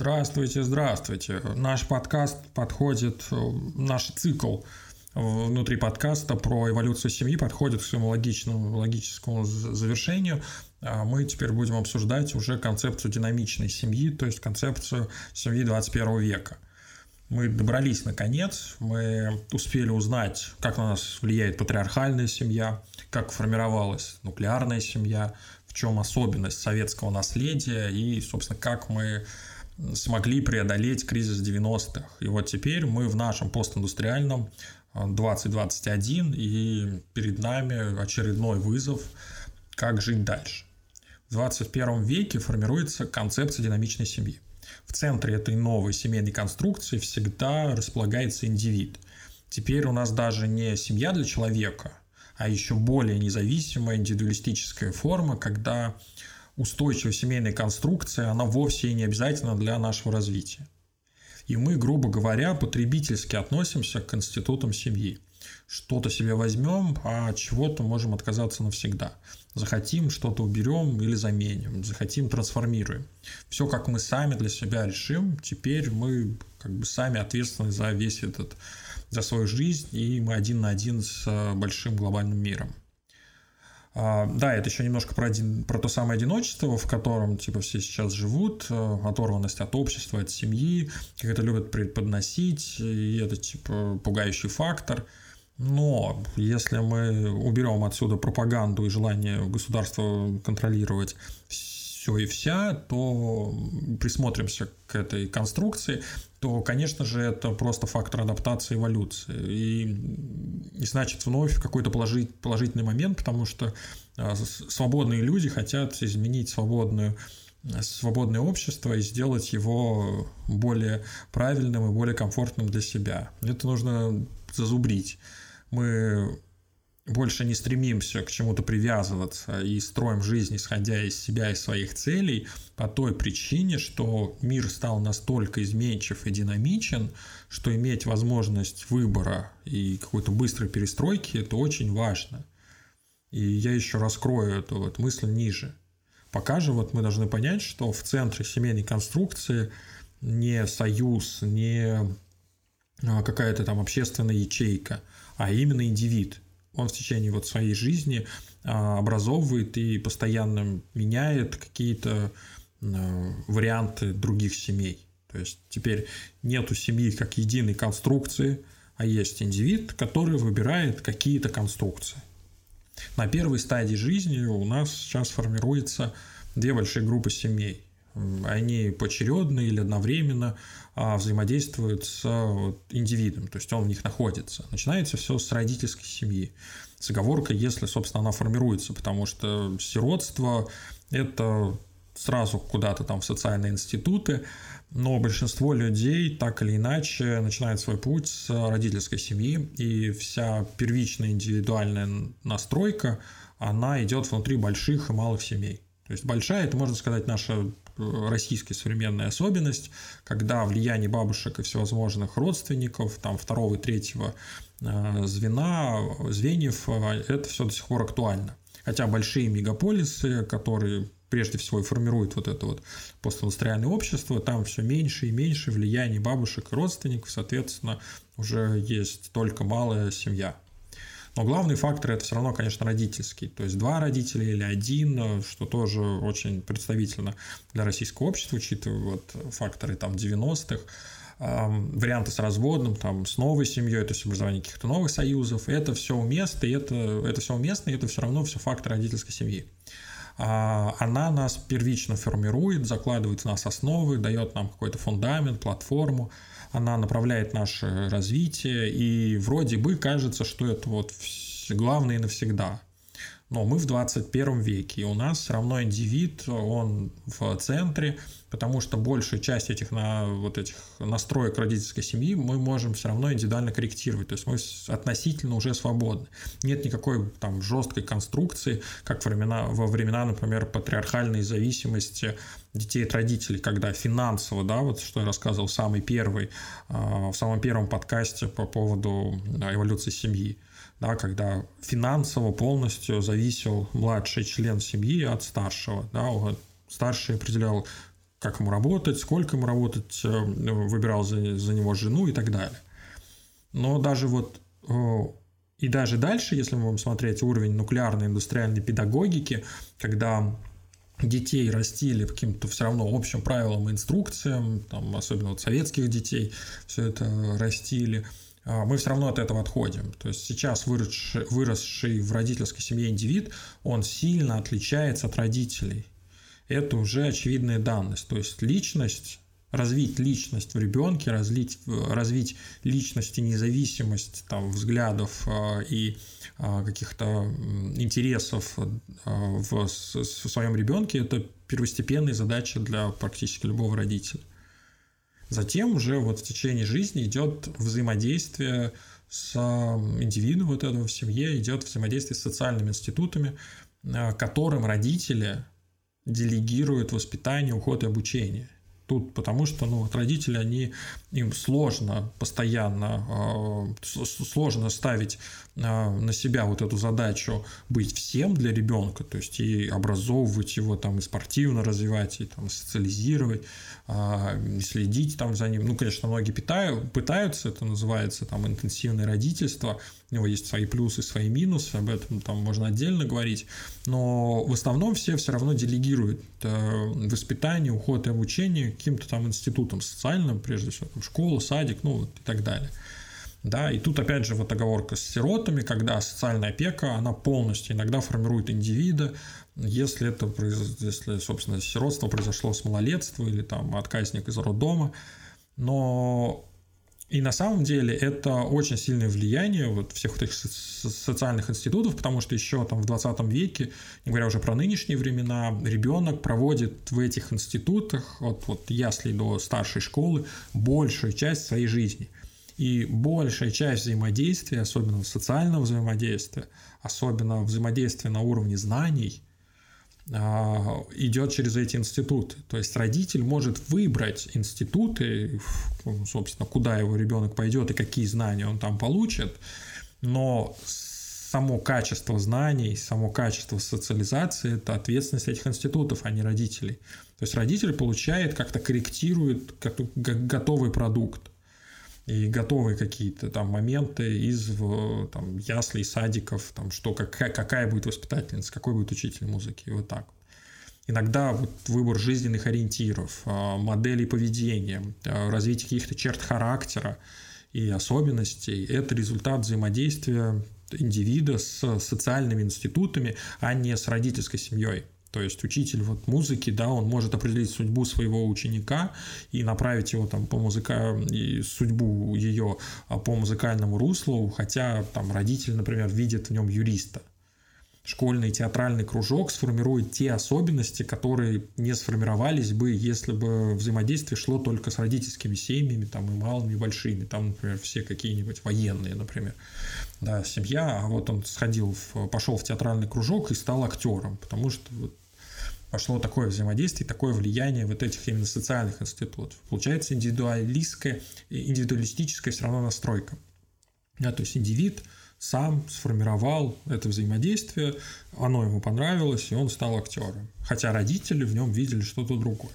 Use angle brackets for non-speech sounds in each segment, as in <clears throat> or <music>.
Здравствуйте, здравствуйте. Наш подкаст подходит, наш цикл внутри подкаста про эволюцию семьи подходит к своему логичному, логическому завершению. А мы теперь будем обсуждать уже концепцию динамичной семьи, то есть концепцию семьи 21 века. Мы добрались наконец, мы успели узнать, как на нас влияет патриархальная семья, как формировалась нуклеарная семья, в чем особенность советского наследия и, собственно, как мы смогли преодолеть кризис 90-х. И вот теперь мы в нашем постиндустриальном 2021, и перед нами очередной вызов, как жить дальше. В 21 веке формируется концепция динамичной семьи. В центре этой новой семейной конструкции всегда располагается индивид. Теперь у нас даже не семья для человека, а еще более независимая индивидуалистическая форма, когда устойчивая семейная конструкция, она вовсе и не обязательно для нашего развития. И мы, грубо говоря, потребительски относимся к институтам семьи. Что-то себе возьмем, а от чего-то можем отказаться навсегда. Захотим, что-то уберем или заменим. Захотим, трансформируем. Все, как мы сами для себя решим, теперь мы как бы сами ответственны за весь этот, за свою жизнь, и мы один на один с э, большим глобальным миром. А, да, это еще немножко про, один, про то самое одиночество, в котором типа все сейчас живут, э, оторванность от общества, от семьи, как это любят преподносить, и это типа пугающий фактор. Но если мы уберем отсюда пропаганду и желание государства контролировать все и вся, то присмотримся к этой конструкции, то, конечно же, это просто фактор адаптации эволюции. И, и значит, вновь какой-то положить, положительный момент, потому что а, свободные люди хотят изменить свободную свободное общество и сделать его более правильным и более комфортным для себя. Это нужно зазубрить. Мы больше не стремимся к чему-то привязываться и строим жизнь, исходя из себя и своих целей, по той причине, что мир стал настолько изменчив и динамичен, что иметь возможность выбора и какой-то быстрой перестройки – это очень важно. И я еще раскрою эту вот мысль ниже. Пока же вот мы должны понять, что в центре семейной конструкции не союз, не а, какая-то там общественная ячейка, а именно индивид – он в течение вот своей жизни а, образовывает и постоянно меняет какие-то а, варианты других семей. То есть теперь нету семьи как единой конструкции, а есть индивид, который выбирает какие-то конструкции. На первой стадии жизни у нас сейчас формируется две большие группы семей. Они поочередно или одновременно а, взаимодействуют с индивидом, то есть он в них находится. Начинается все с родительской семьи. С оговоркой, если, собственно, она формируется, потому что сиротство – это сразу куда-то там в социальные институты, но большинство людей так или иначе начинает свой путь с родительской семьи, и вся первичная индивидуальная настройка, она идет внутри больших и малых семей. То есть большая, это можно сказать, наша российская современная особенность, когда влияние бабушек и всевозможных родственников, там второго и третьего э, звена, звеньев, э, это все до сих пор актуально. Хотя большие мегаполисы, которые прежде всего и формируют вот это вот постиндустриальное общество, там все меньше и меньше влияния бабушек и родственников, соответственно, уже есть только малая семья. Но главный фактор это все равно, конечно, родительский. То есть два родителя или один, что тоже очень представительно для российского общества, учитывая вот факторы там 90-х варианты с разводом, там, с новой семьей, то есть образование каких-то новых союзов, это все уместно, и это, это все уместно, и это все равно все факторы родительской семьи. А, она нас первично формирует, закладывает в нас основы, дает нам какой-то фундамент, платформу, она направляет наше развитие, и вроде бы кажется, что это вот главное и навсегда. Но мы в 21 веке, и у нас все равно индивид, он в центре, потому что большую часть этих, на, вот этих настроек родительской семьи мы можем все равно индивидуально корректировать, то есть мы относительно уже свободны. Нет никакой там жесткой конструкции, как времена, во времена, например, патриархальной зависимости детей от родителей, когда финансово, да, вот что я рассказывал в самый первый, а, в самом первом подкасте по поводу эволюции семьи, да, когда финансово полностью зависел младший член семьи от старшего, да, старший определял как ему работать, сколько ему работать, выбирал за, за него жену и так далее. Но даже вот и даже дальше, если мы будем смотреть уровень нуклеарной индустриальной педагогики, когда детей растили каким-то все равно общим правилам и инструкциям, там, особенно вот советских детей все это растили, мы все равно от этого отходим. То есть сейчас выросший, выросший в родительской семье индивид, он сильно отличается от родителей. Это уже очевидная данность. То есть личность развить личность в ребенке, развить, развить личность и независимость там, взглядов э, и э, каких-то интересов э, в, в своем ребенке, это первостепенная задача для практически любого родителя. Затем уже вот в течение жизни идет взаимодействие с индивидом вот этого в семье, идет взаимодействие с социальными институтами, которым родители делегируют воспитание, уход и обучение – Тут потому что ну, вот родители, они, им сложно постоянно, э, сложно ставить э, на себя вот эту задачу быть всем для ребенка, то есть и образовывать его там и спортивно развивать, и там социализировать, э, и следить там за ним. Ну, конечно, многие питают, пытаются, это называется там интенсивное родительство, у него есть свои плюсы, свои минусы, об этом там можно отдельно говорить, но в основном все все равно делегируют э, воспитание, уход и обучение каким-то там институтам социальным, прежде всего, там, школа, садик, ну вот и так далее. Да, и тут опять же вот оговорка с сиротами, когда социальная опека, она полностью иногда формирует индивида, если это, если, собственно, сиротство произошло с малолетства или там отказник из роддома, но и на самом деле это очень сильное влияние вот всех этих социальных институтов, потому что еще там в 20 веке, не говоря уже про нынешние времена, ребенок проводит в этих институтах от вот ясли до старшей школы большую часть своей жизни. И большая часть взаимодействия, особенно социального взаимодействия, особенно взаимодействия на уровне знаний – а, идет через эти институты. То есть родитель может выбрать институты, собственно, куда его ребенок пойдет и какие знания он там получит, но само качество знаний, само качество социализации – это ответственность этих институтов, а не родителей. То есть родитель получает, как-то корректирует готовый продукт и готовые какие-то там моменты из там, яслей, садиков, там, что, какая, какая будет воспитательница, какой будет учитель музыки, вот так. Иногда вот выбор жизненных ориентиров, а, моделей поведения, а, развитие каких-то черт характера и особенностей – это результат взаимодействия индивида с социальными институтами, а не с родительской семьей. То есть учитель вот музыки, да, он может определить судьбу своего ученика и направить его там по музыка и судьбу ее а, по музыкальному руслу, хотя там родитель, например, видит в нем юриста. Школьный театральный кружок сформирует те особенности, которые не сформировались бы, если бы взаимодействие шло только с родительскими семьями, там и малыми, и большими, там, например, все какие-нибудь военные, например, да, семья, а вот он сходил, в, пошел в театральный кружок и стал актером, потому что вот пошло такое взаимодействие, такое влияние вот этих именно социальных институтов. Получается индивидуалистская, индивидуалистическая все равно настройка. Да, то есть индивид сам сформировал это взаимодействие, оно ему понравилось, и он стал актером. Хотя родители в нем видели что-то другое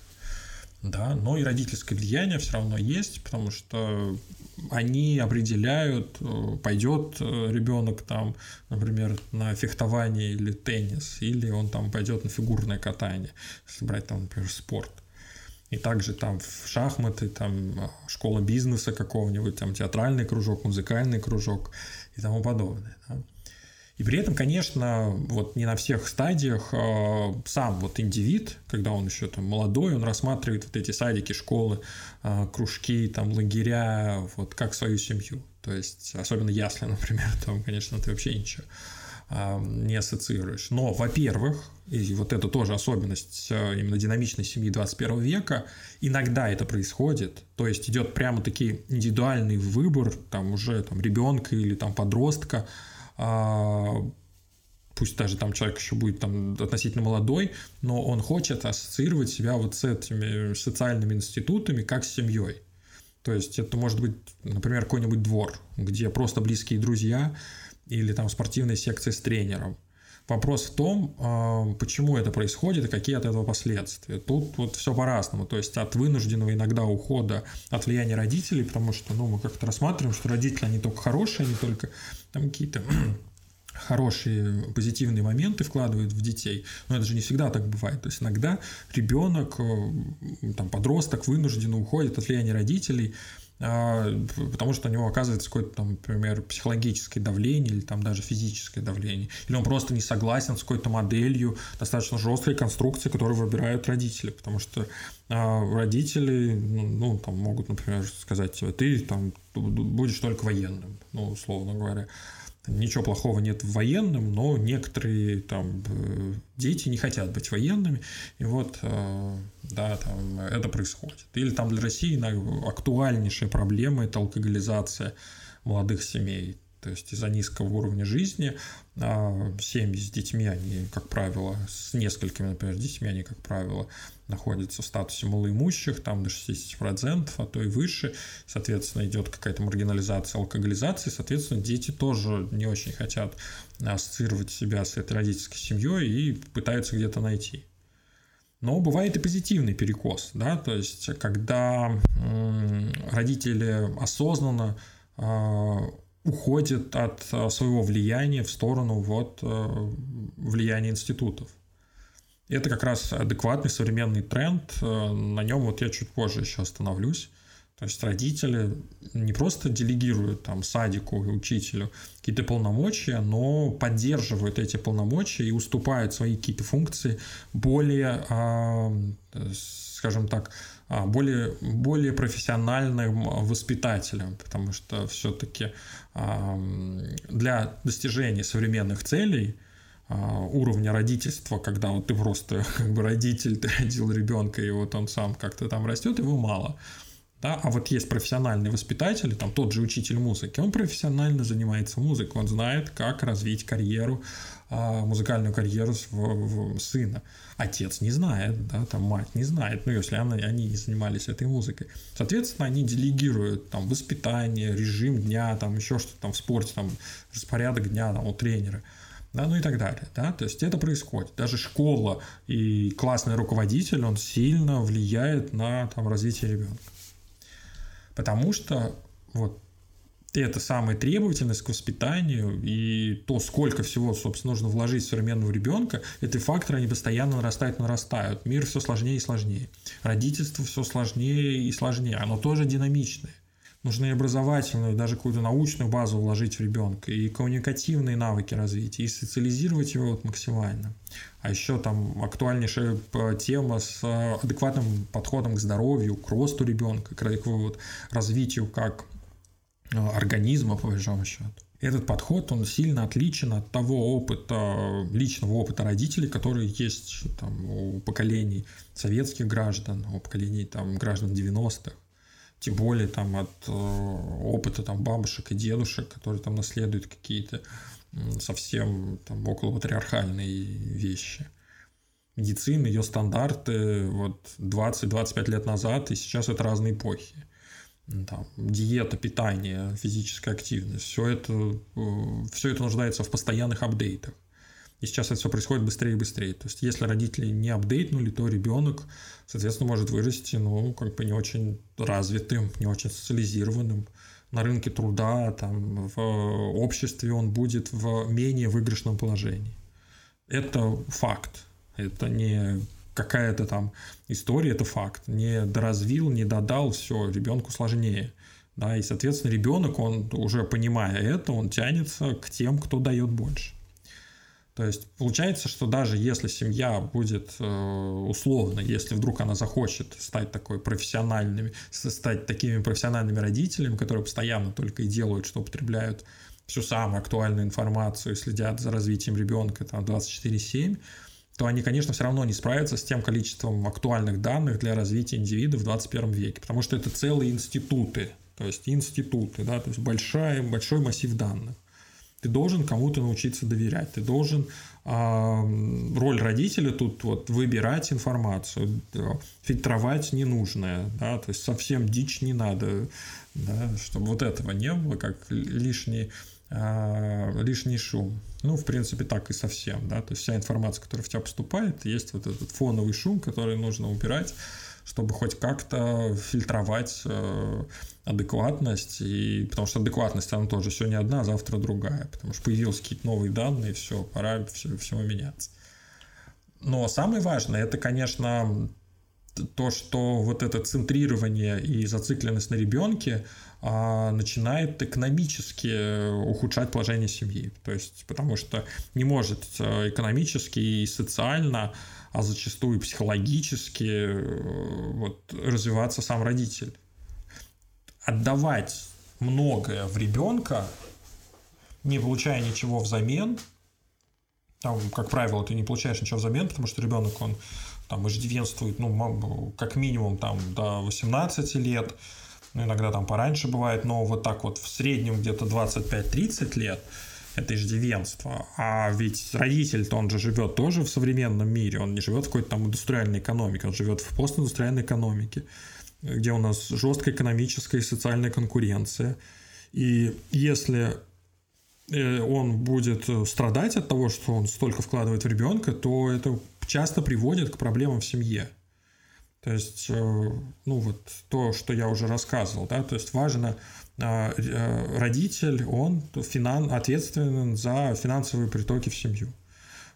да, но и родительское влияние все равно есть, потому что они определяют, э, пойдет э, ребенок там, например, на фехтование или теннис, или он там пойдет на фигурное катание, если брать там, например, спорт. И также там в шахматы, там э, школа бизнеса какого-нибудь, там театральный кружок, музыкальный кружок и тому подобное. Да? И при этом, конечно, вот не на всех стадиях э, сам вот индивид, когда он еще там молодой, он рассматривает вот эти садики, школы, э, кружки, там лагеря, вот как свою семью. То есть, особенно ясли, <laughs> например, там, конечно, ты вообще ничего э, не ассоциируешь. Но, во-первых, и вот это тоже особенность именно динамичной семьи 21 века, иногда это происходит, то есть идет прямо-таки индивидуальный выбор там уже там ребенка или там подростка, пусть даже там человек еще будет там относительно молодой, но он хочет ассоциировать себя вот с этими социальными институтами как с семьей. То есть это может быть, например, какой-нибудь двор, где просто близкие друзья или там спортивная секция с тренером. Вопрос в том, а, почему это происходит и какие от этого последствия. Тут вот все по-разному. То есть от вынужденного иногда ухода от влияния родителей, потому что ну, мы как-то рассматриваем, что родители, они только хорошие, они только там какие-то <clears throat> хорошие позитивные моменты вкладывают в детей, но это же не всегда так бывает. То есть иногда ребенок, э, там, подросток вынужденно уходит от влияния родителей, потому что у него оказывается какое-то, там, например, психологическое давление или там даже физическое давление, или он просто не согласен с какой-то моделью достаточно жесткой конструкции, которую выбирают родители, потому что а, родители, ну, ну, там могут, например, сказать тебе, ты там будешь только военным, ну, условно говоря, Ничего плохого нет в военном, но некоторые там э, дети не хотят быть военными, и вот, э, да, там это происходит. Или там для России актуальнейшая проблема – это алкоголизация молодых семей. То есть из-за низкого уровня жизни а, семьи с детьми, они, как правило, с несколькими, например, детьми, они, как правило, находятся в статусе малоимущих, там до 60%, а то и выше. Соответственно, идет какая-то маргинализация, алкоголизация. Соответственно, дети тоже не очень хотят ассоциировать себя с этой родительской семьей и пытаются где-то найти. Но бывает и позитивный перекос, да, то есть когда родители осознанно а, уходит от э, своего влияния в сторону вот э, влияния институтов. Это как раз адекватный современный тренд, э, на нем вот я чуть позже еще остановлюсь. То есть родители не просто делегируют там садику и учителю какие-то полномочия, но поддерживают эти полномочия и уступают свои какие-то функции более, а, скажем так, более, более профессиональным воспитателем, потому что все-таки для достижения современных целей а, уровня родительства, когда вот ты просто <laughs> как бы родитель, ты родил ребенка, и вот он сам как-то там растет, его мало. Да? А вот есть профессиональный воспитатель, там тот же учитель музыки, он профессионально занимается музыкой, он знает, как развить карьеру, а, музыкальную карьеру сына. Отец не знает, да, там мать не знает, ну, если она, они не занимались этой музыкой. Соответственно, они делегируют там воспитание, режим дня, там еще что-то там в спорте, там распорядок дня там, у тренера да, ну и так далее, да, то есть это происходит. Даже школа и классный руководитель, он сильно влияет на там развитие ребенка. Потому что вот это самая требовательность к воспитанию и то, сколько всего, собственно, нужно вложить в современного ребенка, эти факторы, они постоянно нарастают, нарастают. Мир все сложнее и сложнее. Родительство все сложнее и сложнее. Оно тоже динамичное. Нужно и образовательную, даже какую-то научную базу вложить в ребенка, и коммуникативные навыки развить, и социализировать его вот максимально. А еще там актуальнейшая э, тема с э, адекватным подходом к здоровью, к росту ребенка, к его вот развитию как э, организма, по большому счету. Этот подход, он сильно отличен от того опыта, личного опыта родителей, который есть там, у поколений советских граждан, у поколений там, граждан 90-х тем более там от э, опыта там бабушек и дедушек, которые там наследуют какие-то совсем там около патриархальные вещи. Медицина, ее стандарты вот 20-25 лет назад, и сейчас это разные эпохи. Там, диета, питание, физическая активность, все это, э, все это нуждается в постоянных апдейтах. И сейчас это все происходит быстрее и быстрее. То есть, если родители не апдейтнули, то ребенок, соответственно, может вырасти, ну, как бы не очень развитым, не очень социализированным. На рынке труда, там, в обществе он будет в менее выигрышном положении. Это факт. Это не какая-то там история, это факт. Не доразвил, не додал, все, ребенку сложнее. Да, и, соответственно, ребенок, он уже понимая это, он тянется к тем, кто дает больше. То есть получается, что даже если семья будет э, условно, если вдруг она захочет стать такой профессиональными, стать такими профессиональными родителями, которые постоянно только и делают, что употребляют всю самую актуальную информацию, следят за развитием ребенка там 24/7, то они, конечно, все равно не справятся с тем количеством актуальных данных для развития индивида в 21 веке, потому что это целые институты, то есть институты, да, то есть большая, большой массив данных. Ты должен кому-то научиться доверять. Ты должен роль родителя тут вот выбирать информацию, фильтровать ненужное, да, то есть совсем дичь не надо, да, чтобы вот этого не было, как лишний э, лишний шум. Ну, в принципе, так и совсем, да, то есть вся информация, которая в тебя поступает, есть вот этот фоновый шум, который нужно убирать, чтобы хоть как-то фильтровать э, адекватность, и, потому что адекватность, она тоже сегодня одна, а завтра другая, потому что появились какие-то новые данные, все, пора все, всего меняться. Но самое важное, это, конечно, то, что вот это центрирование и зацикленность на ребенке а, начинает экономически ухудшать положение семьи. То есть, потому что не может э, экономически и социально, а зачастую психологически э, вот, развиваться сам родитель. Отдавать многое в ребенка, не получая ничего взамен, там, как правило, ты не получаешь ничего взамен, потому что ребенок, он там иждивенствует, ну, как минимум там до 18 лет, ну, иногда там пораньше бывает, но вот так вот в среднем где-то 25-30 лет это иждивенство. А ведь родитель-то он же живет тоже в современном мире, он не живет в какой-то там индустриальной экономике, он живет в постиндустриальной экономике, где у нас жесткая экономическая и социальная конкуренция. И если э, он будет страдать от того, что он столько вкладывает в ребенка, то это часто приводит к проблемам в семье. То есть, э, ну вот то, что я уже рассказывал, да, то есть важно, а, э, родитель, он финан, ответственен за финансовые притоки в семью.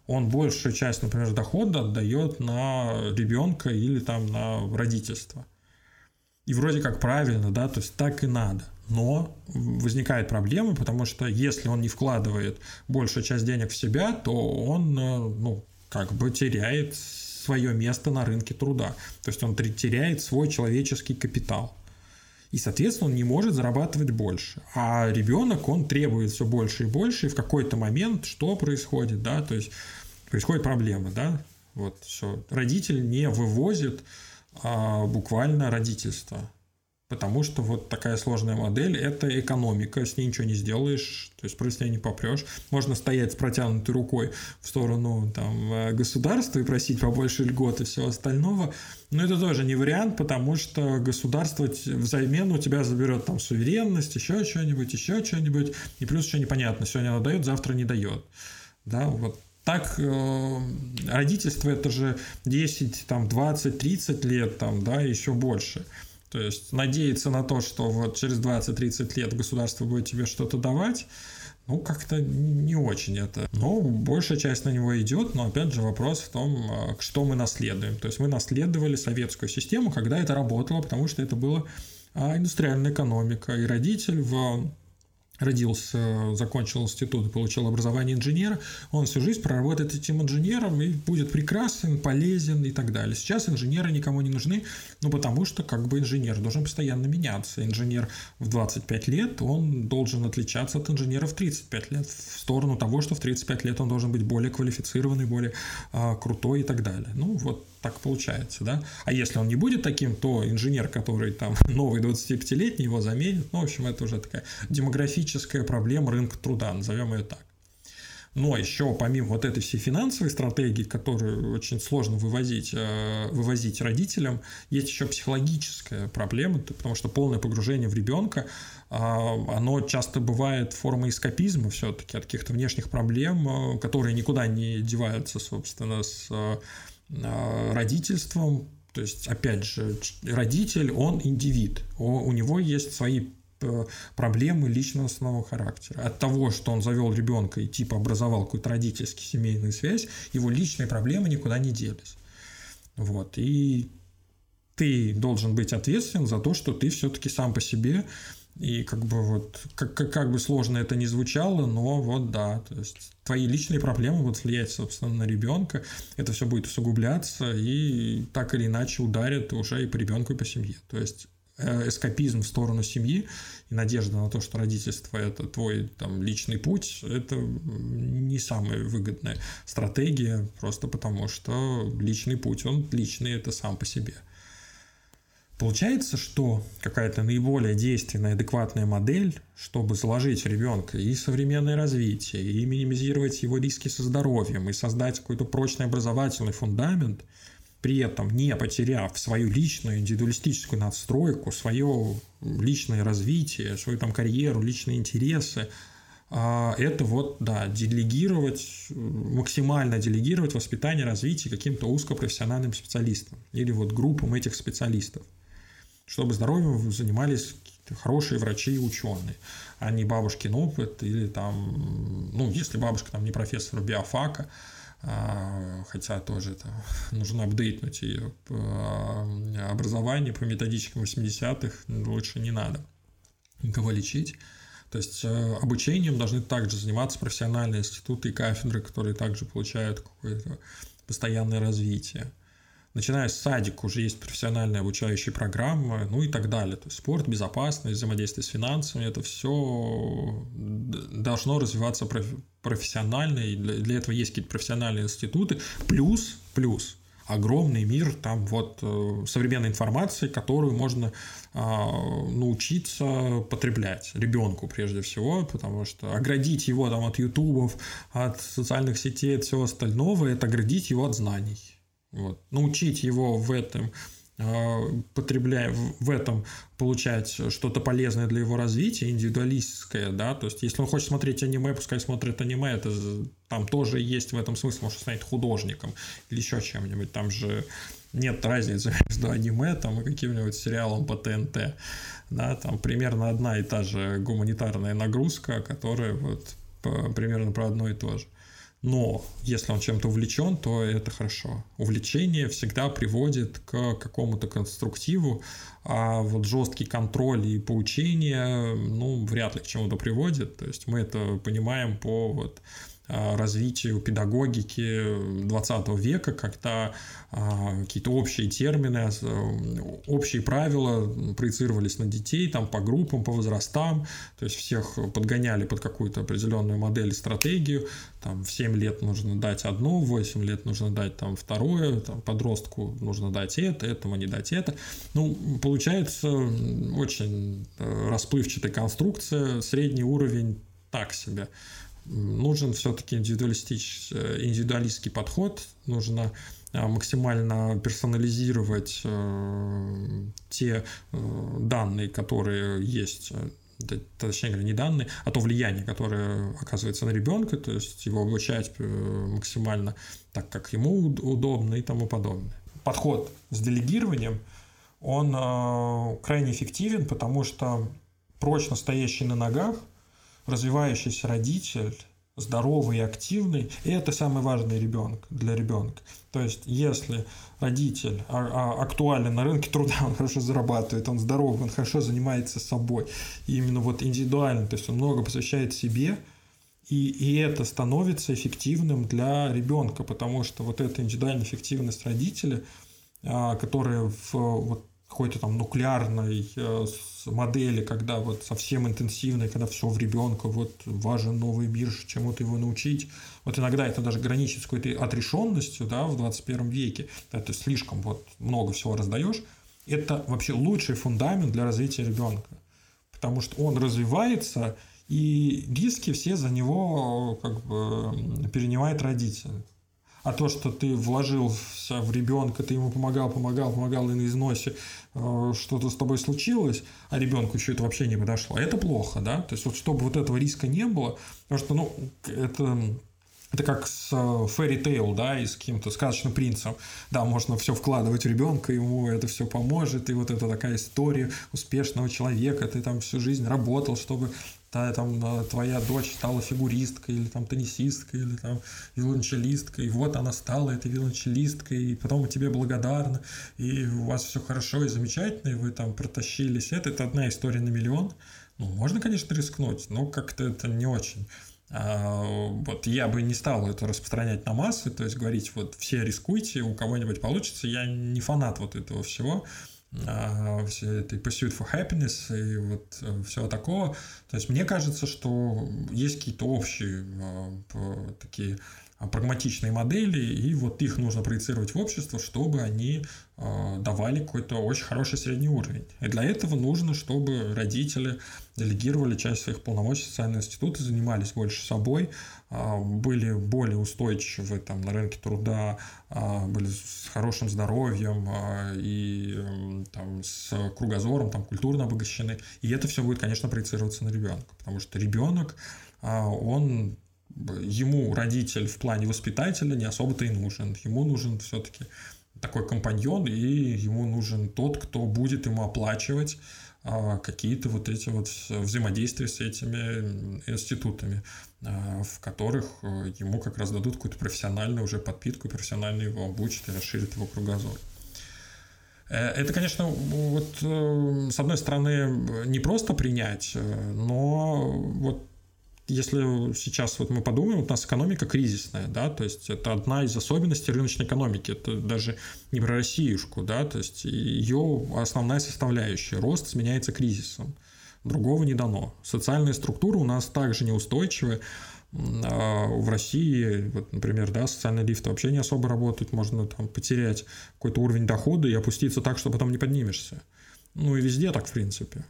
Он большую часть, например, дохода отдает на ребенка или там на родительство. И вроде как правильно, да, то есть так и надо. Но возникает проблема, потому что если он не вкладывает большую часть денег в себя, то он, э, ну, как бы теряет свое место на рынке труда. То есть он теряет свой человеческий капитал. И, соответственно, он не может зарабатывать больше. А ребенок, он требует все больше и больше, и в какой-то момент что происходит, да, то есть происходит проблема, да, вот все. Родитель не вывозит а, буквально родительство. Потому что вот такая сложная модель – это экономика, с ней ничего не сделаешь, то есть просто не попрешь. Можно стоять с протянутой рукой в сторону там, э, государства и просить побольше льгот и всего остального, но это тоже не вариант, потому что государство взамен у тебя заберет там суверенность, еще что-нибудь, еще что-нибудь, и плюс еще непонятно, сегодня оно дает, завтра не дает. Да, вот так э, родительство это же 10, там, 20, 30 лет, там, да, еще больше – то есть надеяться на то, что вот через 20-30 лет государство будет тебе что-то давать, ну, как-то не очень это. Но большая часть на него идет, но опять же вопрос в том, а, что мы наследуем. То есть мы наследовали советскую систему, когда это работало, потому что это была индустриальная экономика, и родитель в родился, закончил институт и получил образование инженера, он всю жизнь проработает этим инженером и будет прекрасен, полезен и так далее. Сейчас инженеры никому не нужны, ну потому что как бы инженер должен постоянно меняться. Инженер в 25 лет, он должен отличаться от инженера в 35 лет, в сторону того, что в 35 лет он должен быть более квалифицированный, более а, крутой и так далее. Ну вот так получается, да. А если он не будет таким, то инженер, который там <laughs> новый 25-летний, его заменит. Ну, в общем, это уже такая демографическая проблема рынка труда, назовем ее так. Но еще помимо вот этой всей финансовой стратегии, которую очень сложно вывозить, э, вывозить родителям, есть еще психологическая проблема, потому что полное погружение в ребенка, а, оно часто бывает формой эскапизма все-таки от каких-то внешних проблем, э, которые никуда не деваются, собственно, с э, родительством, то есть, опять же, родитель, он индивид, у него есть свои проблемы личностного характера. От того, что он завел ребенка и типа образовал какую-то родительскую семейную связь, его личные проблемы никуда не делись. Вот. И ты должен быть ответственен за то, что ты все-таки сам по себе и как бы вот, как, как, как бы сложно это ни звучало, но вот да, то есть твои личные проблемы будут влиять, собственно, на ребенка, это все будет усугубляться и так или иначе ударит уже и по ребенку, и по семье. То есть э, эскапизм в сторону семьи и надежда на то, что родительство – это твой там, личный путь, это не самая выгодная стратегия, просто потому что личный путь, он личный, это сам по себе – Получается, что какая-то наиболее действенная, адекватная модель, чтобы заложить в ребенка и современное развитие, и минимизировать его риски со здоровьем, и создать какой-то прочный образовательный фундамент, при этом не потеряв свою личную индивидуалистическую надстройку, свое личное развитие, свою там карьеру, личные интересы, а, это вот, да, делегировать, максимально делегировать воспитание, развитие каким-то узкопрофессиональным специалистам или вот группам этих специалистов, чтобы здоровьем занимались хорошие врачи и ученые, а не бабушкин опыт или там, ну, если бабушка там не профессор биофака, хотя тоже это <laughs> нужно апдейтнуть ее образование по методичкам 80-х, лучше не надо никого лечить. То есть э, обучением должны также заниматься профессиональные институты и кафедры, которые также получают какое-то постоянное развитие. Начиная с садика уже есть профессиональные обучающие программы, ну и так далее. То есть спорт, безопасность, взаимодействие с финансами, это все должно развиваться профессионально, и для этого есть какие-то профессиональные институты. Плюс, плюс, огромный мир там вот э, современной информации, которую можно а, научиться потреблять ребенку прежде всего, потому что оградить его там от ютубов, от социальных сетей, от всего остального, это оградить его от знаний. Вот. Научить его в этом а, потребляя в этом получать что-то полезное для его развития, индивидуалистское, да, то есть если он хочет смотреть аниме, пускай смотрит аниме, это там тоже есть в этом смысл, может станет художником или еще чем-нибудь, там же нет разницы <laughs> между аниме там, и каким-нибудь сериалом по ТНТ, да, там примерно одна и та же гуманитарная нагрузка, которая вот примерно про одно и то же. Но если он чем-то увлечен, то это хорошо. Увлечение всегда приводит к какому-то конструктиву, а вот жесткий контроль и поучение, ну, вряд ли к чему-то приводит. То есть мы это понимаем по вот развитию педагогики 20 века, когда э, какие-то общие термины, э, общие правила проецировались на детей там, по группам, по возрастам, то есть всех подгоняли под какую-то определенную модель, стратегию, там в 7 лет нужно дать одно, в 8 лет нужно дать там второе, там, подростку нужно дать это, этому не дать это. Ну, получается очень расплывчатая конструкция, средний уровень так себе нужен все-таки индивидуалистский подход, нужно а, максимально персонализировать э, те э, данные, которые есть э, точнее говоря, не данные, а то влияние, которое оказывается на ребенка, то есть его обучать максимально так, как ему удобно и тому подобное. Подход с делегированием, он крайне эффективен, потому что прочно стоящий на ногах – развивающийся родитель, здоровый и активный, и это самый важный ребенок для ребенка. То есть, если родитель а, а, актуален на рынке труда, он хорошо зарабатывает, он здоровый, он хорошо занимается собой, и именно вот индивидуально, то есть он много посвящает себе, и, и это становится эффективным для ребенка, потому что вот эта индивидуальная эффективность родителя, а, которая в вот какой-то там нуклеарной э, модели, когда вот совсем интенсивной, когда все в ребенка, вот важен новый мир, чему-то его научить. Вот иногда это даже граничит с какой-то отрешенностью, да, в 21 веке, ты слишком вот много всего раздаешь. Это вообще лучший фундамент для развития ребенка, потому что он развивается, и риски все за него как бы перенимает родитель. А то, что ты вложился в ребенка, ты ему помогал, помогал, помогал и на износе э, что-то с тобой случилось, а ребенку еще это вообще не подошло, это плохо, да? То есть вот чтобы вот этого риска не было, потому что, ну, это это как с Fairy Tale, да, и с каким-то сказочным принцем. Да, можно все вкладывать в ребенка, ему это все поможет, и вот это такая история успешного человека, ты там всю жизнь работал, чтобы та, там, э, твоя дочь стала фигуристкой, или там теннисисткой, или там виолончелисткой, и вот она стала этой виолончелисткой, и потом тебе благодарна, и у вас все хорошо и замечательно, и вы там протащились. Это, это одна история на миллион. Ну, можно, конечно, рискнуть, но как-то это не очень. А, вот я бы не стал это распространять на массы, то есть говорить, вот все рискуйте, у кого-нибудь получится. Я не фанат вот этого всего. А, все этой pursuit for happiness и вот э, всего такого. То есть мне кажется, что есть какие-то общие а, такие прагматичные модели, и вот их нужно проецировать в общество, чтобы они давали какой-то очень хороший средний уровень. И для этого нужно, чтобы родители делегировали часть своих полномочий в социальные институты, занимались больше собой, а, были более устойчивы там, на рынке труда, были с хорошим здоровьем и там, с кругозором, там, культурно обогащены. И это все будет, конечно, проецироваться на ребенка, потому что ребенок, он ему родитель в плане воспитателя не особо-то и нужен. Ему нужен все-таки такой компаньон, и ему нужен тот, кто будет ему оплачивать а, какие-то вот эти вот взаимодействия с этими институтами, а, в которых э, ему как раз дадут какую-то профессиональную уже подпитку, профессионально его обучат и расширят его кругозор. Э, это, конечно, вот э, с одной стороны не просто принять, но вот если сейчас вот мы подумаем, у нас экономика кризисная, да, то есть это одна из особенностей рыночной экономики, это даже не про Россиюшку, да, то есть ее основная составляющая, рост сменяется кризисом, другого не дано. Социальные структуры у нас также неустойчивы, а в России, вот, например, да, социальные лифты вообще не особо работают, можно там потерять какой-то уровень дохода и опуститься так, что потом не поднимешься. Ну и везде так, в принципе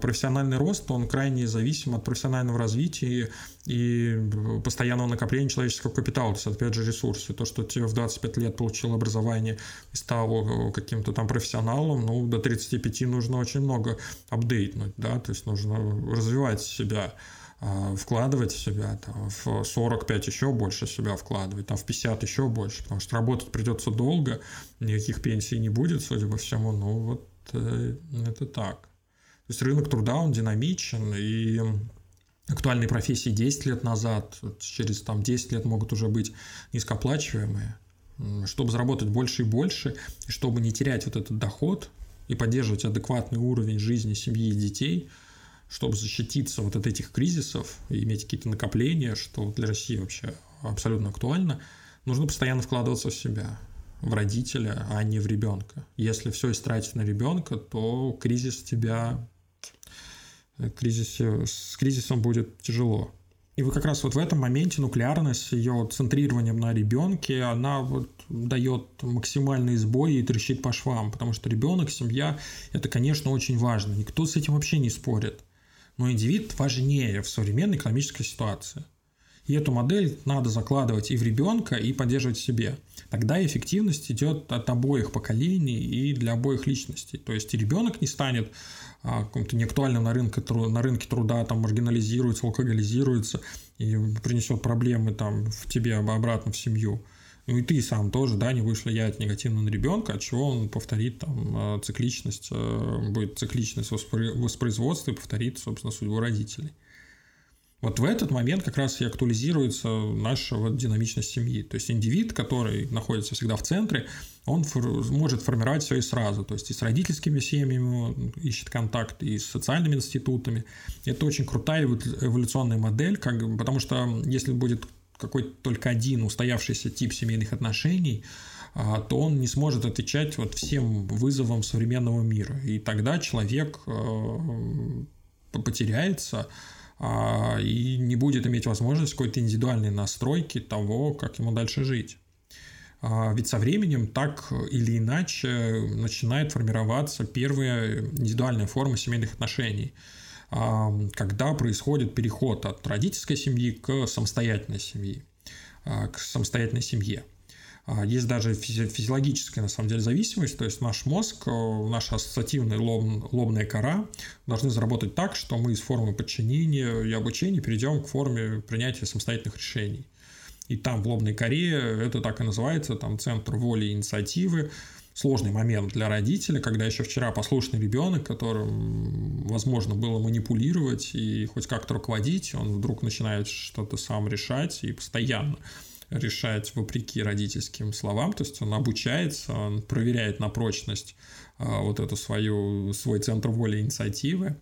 профессиональный рост, он крайне зависим от профессионального развития и постоянного накопления человеческого капитала, то есть, опять же, ресурсы. То, что ты в 25 лет получил образование и стал каким-то там профессионалом, ну, до 35 нужно очень много апдейтнуть, да, то есть нужно развивать себя, вкладывать в себя, там, в 45 еще больше себя вкладывать, там, в 50 еще больше, потому что работать придется долго, никаких пенсий не будет, судя по всему, ну, вот э, это так. То есть рынок труда, он динамичен, и актуальные профессии 10 лет назад, через там, 10 лет могут уже быть низкооплачиваемые. Чтобы заработать больше и больше, и чтобы не терять вот этот доход и поддерживать адекватный уровень жизни семьи и детей, чтобы защититься вот от этих кризисов и иметь какие-то накопления, что для России вообще абсолютно актуально, нужно постоянно вкладываться в себя в родителя, а не в ребенка. Если все истратить на ребенка, то кризис тебя кризисе, с кризисом будет тяжело. И вот как раз вот в этом моменте нуклеарность, ее центрированием на ребенке, она вот дает максимальный сбой и трещит по швам, потому что ребенок, семья, это, конечно, очень важно. Никто с этим вообще не спорит. Но индивид важнее в современной экономической ситуации. И эту модель надо закладывать и в ребенка, и поддерживать в себе. Тогда эффективность идет от обоих поколений и для обоих личностей. То есть и ребенок не станет каком-то неактуальном на рынке, на рынке труда, там маргинализируется, алкоголизируется и принесет проблемы там в тебе обратно в семью. Ну и ты сам тоже, да, не будешь влиять негативно на ребенка, от чего он повторит там а, цикличность, а, будет цикличность воспроизводства и повторит, собственно, судьбу родителей. Вот в этот момент как раз и актуализируется наша вот динамичность семьи. То есть индивид, который находится всегда в центре, он фор- может формировать все и сразу. То есть и с родительскими семьями ищет контакт, и с социальными институтами. Это очень крутая эволюционная модель, как, потому что если будет какой-то только один устоявшийся тип семейных отношений, а, то он не сможет отвечать вот всем вызовам современного мира. И тогда человек э, потеряется, а, и не будет иметь возможность какой-то индивидуальной настройки того, как ему дальше жить. А, ведь со временем так или иначе начинает формироваться первая индивидуальная форма семейных отношений, а, когда происходит переход от родительской семьи к самостоятельной семье, к самостоятельной семье. А, есть даже физиологическая, на самом деле, зависимость, то есть наш мозг, э, наша ассоциативная лоб, лобная кора должны заработать так, что мы из формы подчинения и обучения перейдем к форме принятия самостоятельных решений. И там в лобной коре это так и называется, там центр воли и инициативы, сложный момент для родителя, когда еще вчера послушный ребенок, которым, возможно, было манипулировать и хоть как-то руководить, он вдруг начинает что-то сам решать и постоянно решать вопреки родительским словам, то есть он обучается, он проверяет на прочность а, вот эту свою, свой центр воли инициативы,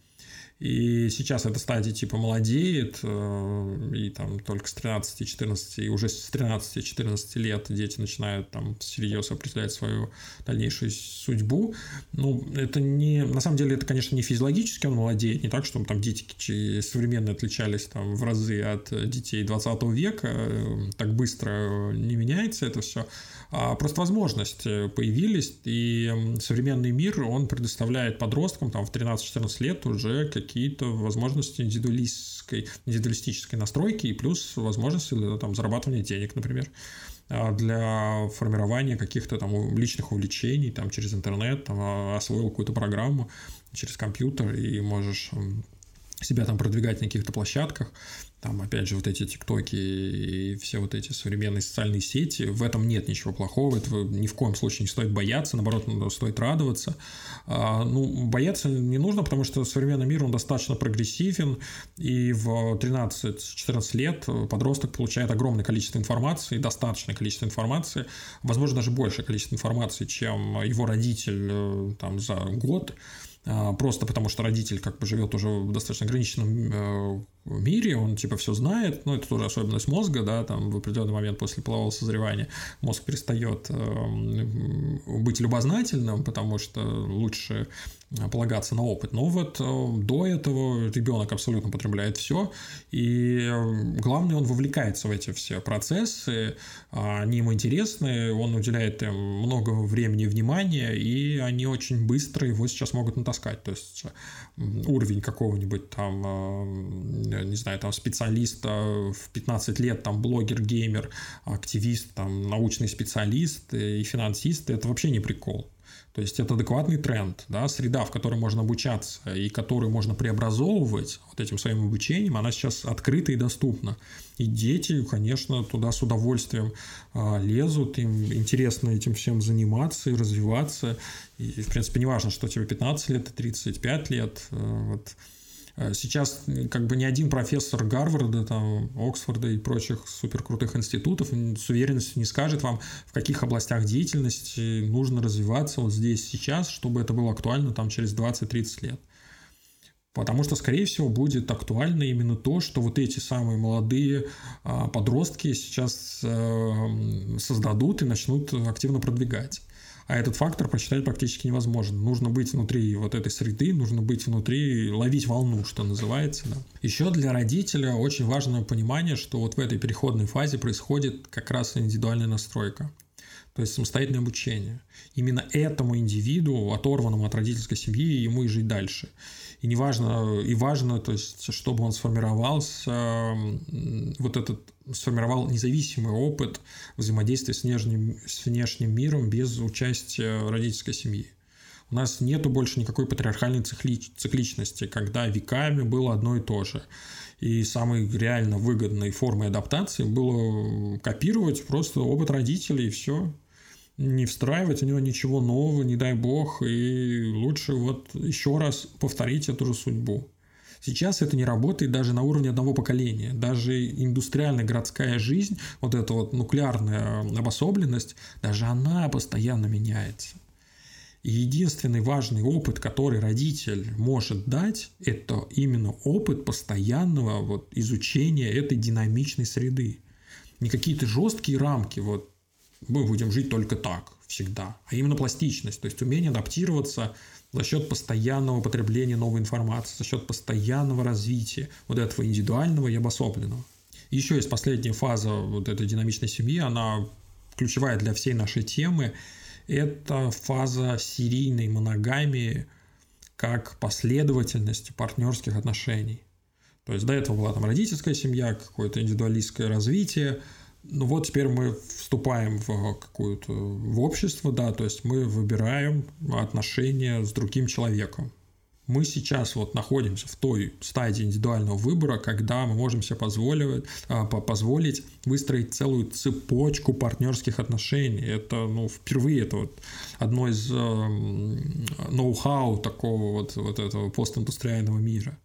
и сейчас эта стадия типа молодеет, э, и там только с 13-14, и уже с 13-14 лет дети начинают там всерьез определять свою дальнейшую судьбу. Ну, это не... На самом деле, это, конечно, не физиологически он молодеет, не так, чтобы там дети современные отличались там в разы от детей 20 века, э, так быстро не меняется это все. А просто возможности появились, и современный мир, он предоставляет подросткам там в 13-14 лет уже какие-то возможности индивидуалистской, индивидуалистической настройки и плюс возможности там, зарабатывания денег, например. а, для формирования каких-то там личных увлечений, там через интернет, там а, освоил какую-то программу через компьютер и можешь себя там продвигать на каких-то площадках, там, опять же, вот эти тиктоки и все вот эти современные социальные сети, в этом нет ничего плохого, этого ни в коем случае не стоит бояться, наоборот, стоит радоваться. А, ну, бояться не нужно, потому что современный мир, он достаточно прогрессивен, и в 13-14 лет подросток получает огромное количество информации, достаточное количество информации, возможно, даже большее количество информации, чем его родитель э, там за год, а, просто потому что родитель как бы живет уже в достаточно ограниченном э, мире, он типа все знает, ну это тоже особенность мозга, да, там в определенный момент после полового созревания мозг перестает э, быть любознательным, потому что лучше полагаться на опыт. Но вот э, до этого ребенок абсолютно потребляет все, и э, главное, он вовлекается в эти все процессы, они ему интересны, он уделяет им много времени и внимания, и они очень быстро его сейчас могут натаскать. То есть уровень какого-нибудь там, э, не знаю, там специалиста в 15 лет, там блогер, геймер, активист, там научный специалист и финансист, это вообще не прикол. То есть это адекватный тренд, да, среда, в которой можно обучаться и которую можно преобразовывать вот этим своим обучением, она сейчас открыта и доступна. И дети, конечно, туда с удовольствием лезут, им интересно этим всем заниматься и развиваться. И, в принципе, не важно, что тебе 15 лет и 35 лет. Вот Э, сейчас как бы ни один профессор Гарварда, там, Оксфорда и прочих суперкрутых институтов с уверенностью не скажет вам, в каких областях деятельности нужно развиваться вот здесь, сейчас, чтобы это было актуально там через 20-30 лет. Потому что, скорее всего, будет актуально именно то, что вот эти самые молодые а, подростки сейчас э, создадут и начнут активно продвигать. А этот фактор посчитать практически невозможно. Нужно быть внутри вот этой среды, нужно быть внутри, ловить волну, что называется. Да. Еще для родителя очень важное понимание, что вот в этой переходной фазе происходит как раз индивидуальная настройка то есть самостоятельное обучение. Именно этому индивиду, оторванному от родительской семьи, ему и жить дальше. И неважно, и важно, то есть, чтобы он сформировался, вот этот сформировал независимый опыт взаимодействия с внешним, с внешним миром без участия родительской семьи. У нас нету больше никакой патриархальной цикли, цикличности, когда веками было одно и то же. И самой реально выгодной формой адаптации было копировать просто опыт родителей и все не встраивать в него ничего нового, не дай бог, и лучше вот еще раз повторить эту же судьбу. Сейчас это не работает даже на уровне одного поколения. Даже индустриальная городская жизнь, вот эта вот нуклеарная обособленность, даже она постоянно меняется. И единственный важный опыт, который родитель может дать, это именно опыт постоянного вот изучения этой динамичной среды. Не какие-то жесткие рамки, вот мы будем жить только так всегда, а именно пластичность, то есть умение адаптироваться за счет постоянного потребления новой информации, за счет постоянного развития вот этого индивидуального и обособленного. Еще есть последняя фаза вот этой динамичной семьи, она ключевая для всей нашей темы, это фаза серийной моногамии как последовательности партнерских отношений. То есть до этого была там родительская семья, какое-то индивидуалистское развитие, ну вот теперь мы вступаем в какое-то в общество, да, то есть мы выбираем отношения с другим человеком. Мы сейчас вот находимся в той стадии индивидуального выбора, когда мы можем себе позволить, а, позволить выстроить целую цепочку партнерских отношений. Это, ну, впервые это вот одно из э, ноу-хау такого вот, вот этого постиндустриального мира.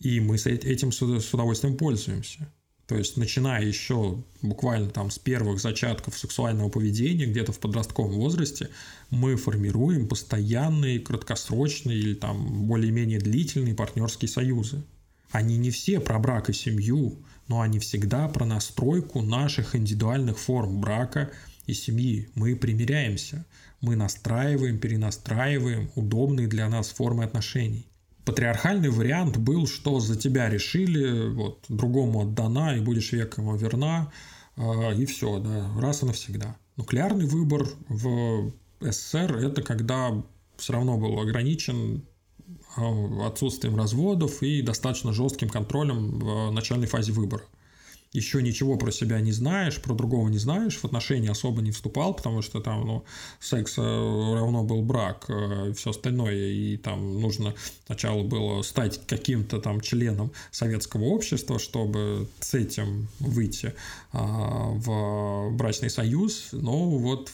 И мы с этим с удовольствием пользуемся. То есть, начиная еще буквально там с первых зачатков сексуального поведения, где-то в подростковом возрасте, мы формируем постоянные, краткосрочные или там более-менее длительные партнерские союзы. Они не все про брак и семью, но они всегда про настройку наших индивидуальных форм брака и семьи. Мы примиряемся, мы настраиваем, перенастраиваем удобные для нас формы отношений патриархальный вариант был, что за тебя решили, вот, другому отдана, и будешь век ему верна, э, и все, да, раз и навсегда. Нуклеарный выбор в СССР – это когда все равно был ограничен отсутствием разводов и достаточно жестким контролем в начальной фазе выбора. Еще ничего про себя не знаешь, про другого не знаешь, в отношения особо не вступал, потому что там, ну, секс э, равно был брак э, все остальное, и там нужно сначала было стать каким-то там членом советского общества, чтобы с этим выйти а, в брачный союз, но вот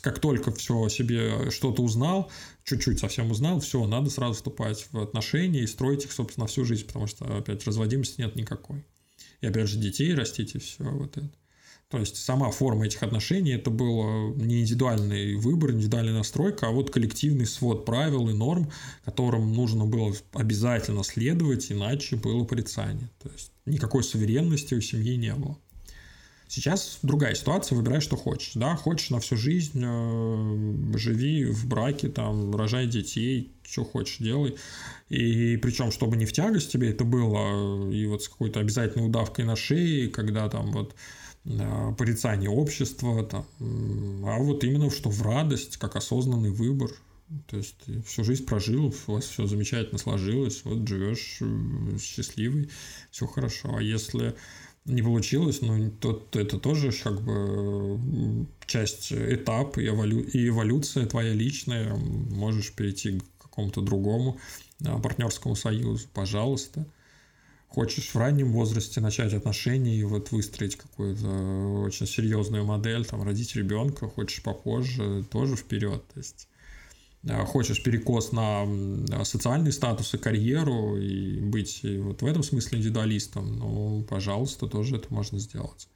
как только все себе что-то узнал, чуть-чуть совсем узнал, все, надо сразу вступать в отношения и строить их, собственно, всю жизнь, потому что, опять, разводимости нет никакой. И, опять же, детей растить и все вот это. То есть сама форма этих отношений это был не индивидуальный выбор, индивидуальная настройка, а вот коллективный свод правил и норм, которым нужно было обязательно следовать, иначе было порицание. То есть никакой суверенности у семьи не было. Сейчас другая ситуация, выбирай, что хочешь. Да, хочешь на всю жизнь, э, живи в браке, там, рожай детей, что хочешь, делай. И причем, чтобы не в тягость тебе это было, и вот с какой-то обязательной удавкой на шее, когда там вот э, порицание общества, там, а вот именно что в радость, как осознанный выбор. То есть всю жизнь прожил, у вас все замечательно сложилось, вот живешь э, счастливый, все хорошо. А если не получилось, но то, то это тоже как бы часть этап и, эволю, и эволюция твоя личная. Можешь перейти к какому-то другому а, партнерскому союзу, пожалуйста. Хочешь в раннем возрасте начать отношения и вот выстроить какую-то очень серьезную модель, там, родить ребенка, хочешь попозже, тоже вперед. То есть Э, хочешь перекос на социальный статус и карьеру и быть вот в этом смысле индивидуалистом, ну, пожалуйста, тоже это можно сделать.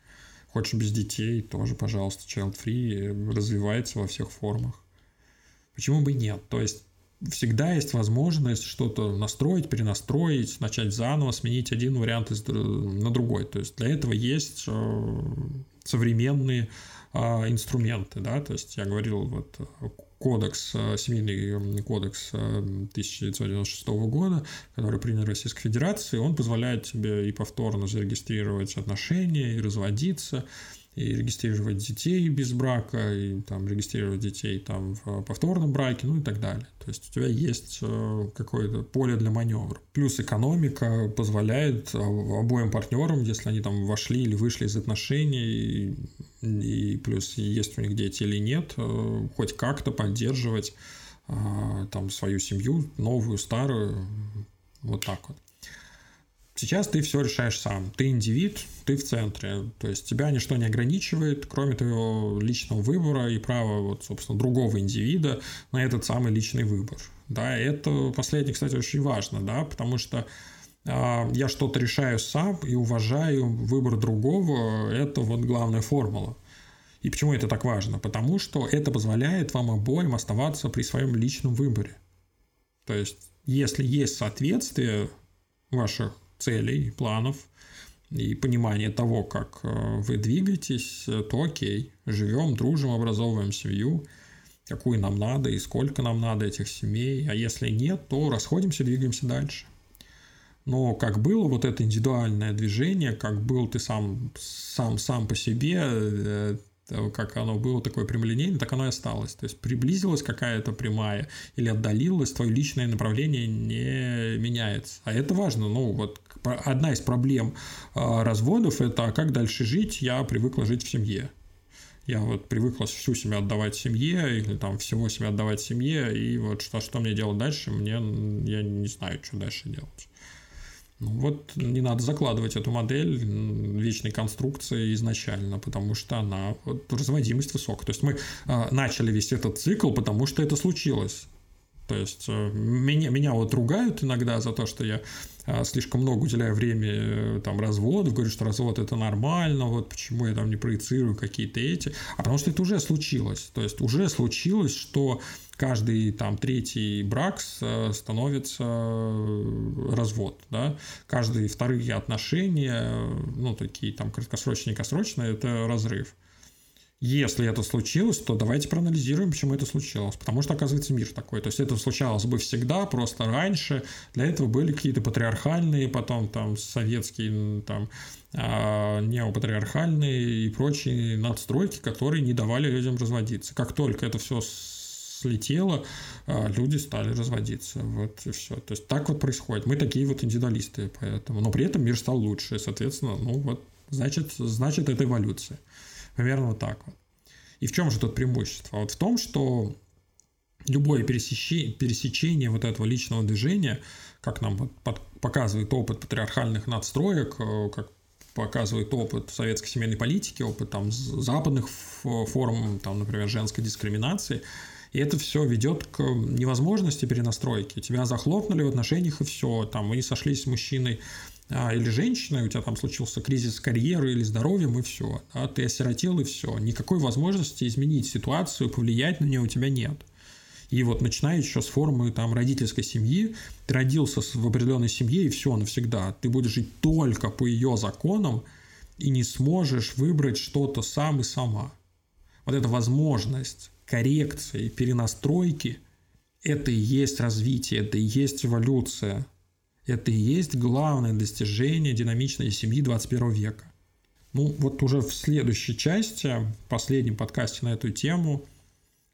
Хочешь без детей, тоже, пожалуйста, child-free развивается во всех формах. Почему бы и нет? То есть всегда есть возможность что-то настроить, перенастроить, начать заново, сменить один вариант на другой. То есть для этого есть э, современные а, инструменты, да, то есть я говорил вот кодекс, э, семейный кодекс 1996 э, года, который принял Российской Федерации, он позволяет тебе и повторно зарегистрировать отношения, и разводиться, и регистрировать детей без брака, и там регистрировать детей там в повторном браке, ну и так далее. То есть у тебя есть э, какое-то поле для маневра. Плюс экономика позволяет обоим партнерам, если они там вошли или вышли из отношений, и, плюс есть у них дети или нет, э, хоть как-то поддерживать э, там свою семью, новую, старую, вот так вот. Сейчас ты все решаешь сам. Ты индивид, ты в центре. То есть тебя ничто не ограничивает, кроме твоего личного выбора и права, вот, собственно, другого индивида на этот самый личный выбор. Да, это последнее, кстати, очень важно, да, потому что я что-то решаю сам и уважаю выбор другого. Это вот главная формула. И почему это так важно? Потому что это позволяет вам обоим оставаться при своем личном выборе. То есть, если есть соответствие ваших целей, планов и понимание того, как э, вы двигаетесь, то окей, живем, дружим, образовываем семью, какую нам надо и сколько нам надо этих семей, а если нет, то расходимся, двигаемся дальше. Но как было вот это индивидуальное движение, как был ты сам, сам, сам по себе, э, как оно было такое прямолинейное, так оно и осталось. То есть приблизилась какая-то прямая или отдалилась, твое личное направление не меняется. А это важно. Ну, вот одна из проблем а, разводов – это а как дальше жить, я привыкла жить в семье. Я вот привыкла всю себя отдавать семье, или там всего себя отдавать семье, и вот что, что мне делать дальше, мне, я не знаю, что дальше делать. Ну вот не надо закладывать эту модель вечной конструкции изначально, потому что она вот, разводимость высокая. То есть мы э, начали весь этот цикл, потому что это случилось. То есть э, меня, меня вот ругают иногда за то, что я э, слишком много уделяю время э, там разводов, говорю, что развод это нормально, вот почему я там не проецирую какие-то эти, а потому что это уже случилось. То есть уже случилось, что каждый там третий брак становится развод, да, каждые вторые отношения, ну такие там краткосрочные, краткосрочные, это разрыв. Если это случилось, то давайте проанализируем, почему это случилось. Потому что, оказывается, мир такой. То есть это случалось бы всегда, просто раньше. Для этого были какие-то патриархальные, потом там советские, там а, неопатриархальные и прочие надстройки, которые не давали людям разводиться. Как только это все слетело, а, люди стали разводиться. Вот и все. То есть так вот происходит. Мы такие вот индивидуалисты, поэтому. Но при этом мир стал лучше. Соответственно, ну вот, значит, значит это эволюция. Примерно вот так вот. И в чем же тут преимущество? Вот в том, что любое пересечение, пересечение вот этого личного движения, как нам показывает опыт патриархальных надстроек, э, как показывает опыт советской семейной политики, опыт там западных форм, там, например, женской дискриминации. И это все ведет к невозможности перенастройки. Тебя захлопнули в отношениях, и все. Там вы не сошлись с мужчиной а, или женщиной, у тебя там случился кризис карьеры или здоровьем, и все. Да, ты осиротел, и все. Никакой возможности изменить ситуацию, повлиять на нее у тебя нет. И вот начиная еще с формы там родительской семьи, ты родился в определенной семье и все навсегда. Ты будешь жить только по ее законам и не сможешь выбрать что-то сам и сама. Вот эта возможность коррекции, перенастройки – это и есть развитие, это и есть эволюция. Это и есть главное достижение динамичной семьи 21 века. Ну, вот уже в следующей части, в последнем подкасте на эту тему –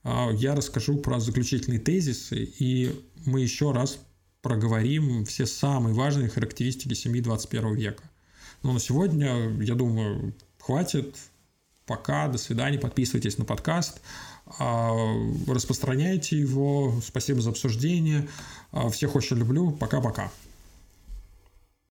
а, я расскажу про заключительные тезисы, и мы еще раз проговорим все самые важные характеристики семьи 21 века. Но на сегодня, я думаю, хватит. Пока, до свидания, подписывайтесь на подкаст, распространяйте его. Спасибо за обсуждение. А, всех очень люблю. Пока-пока.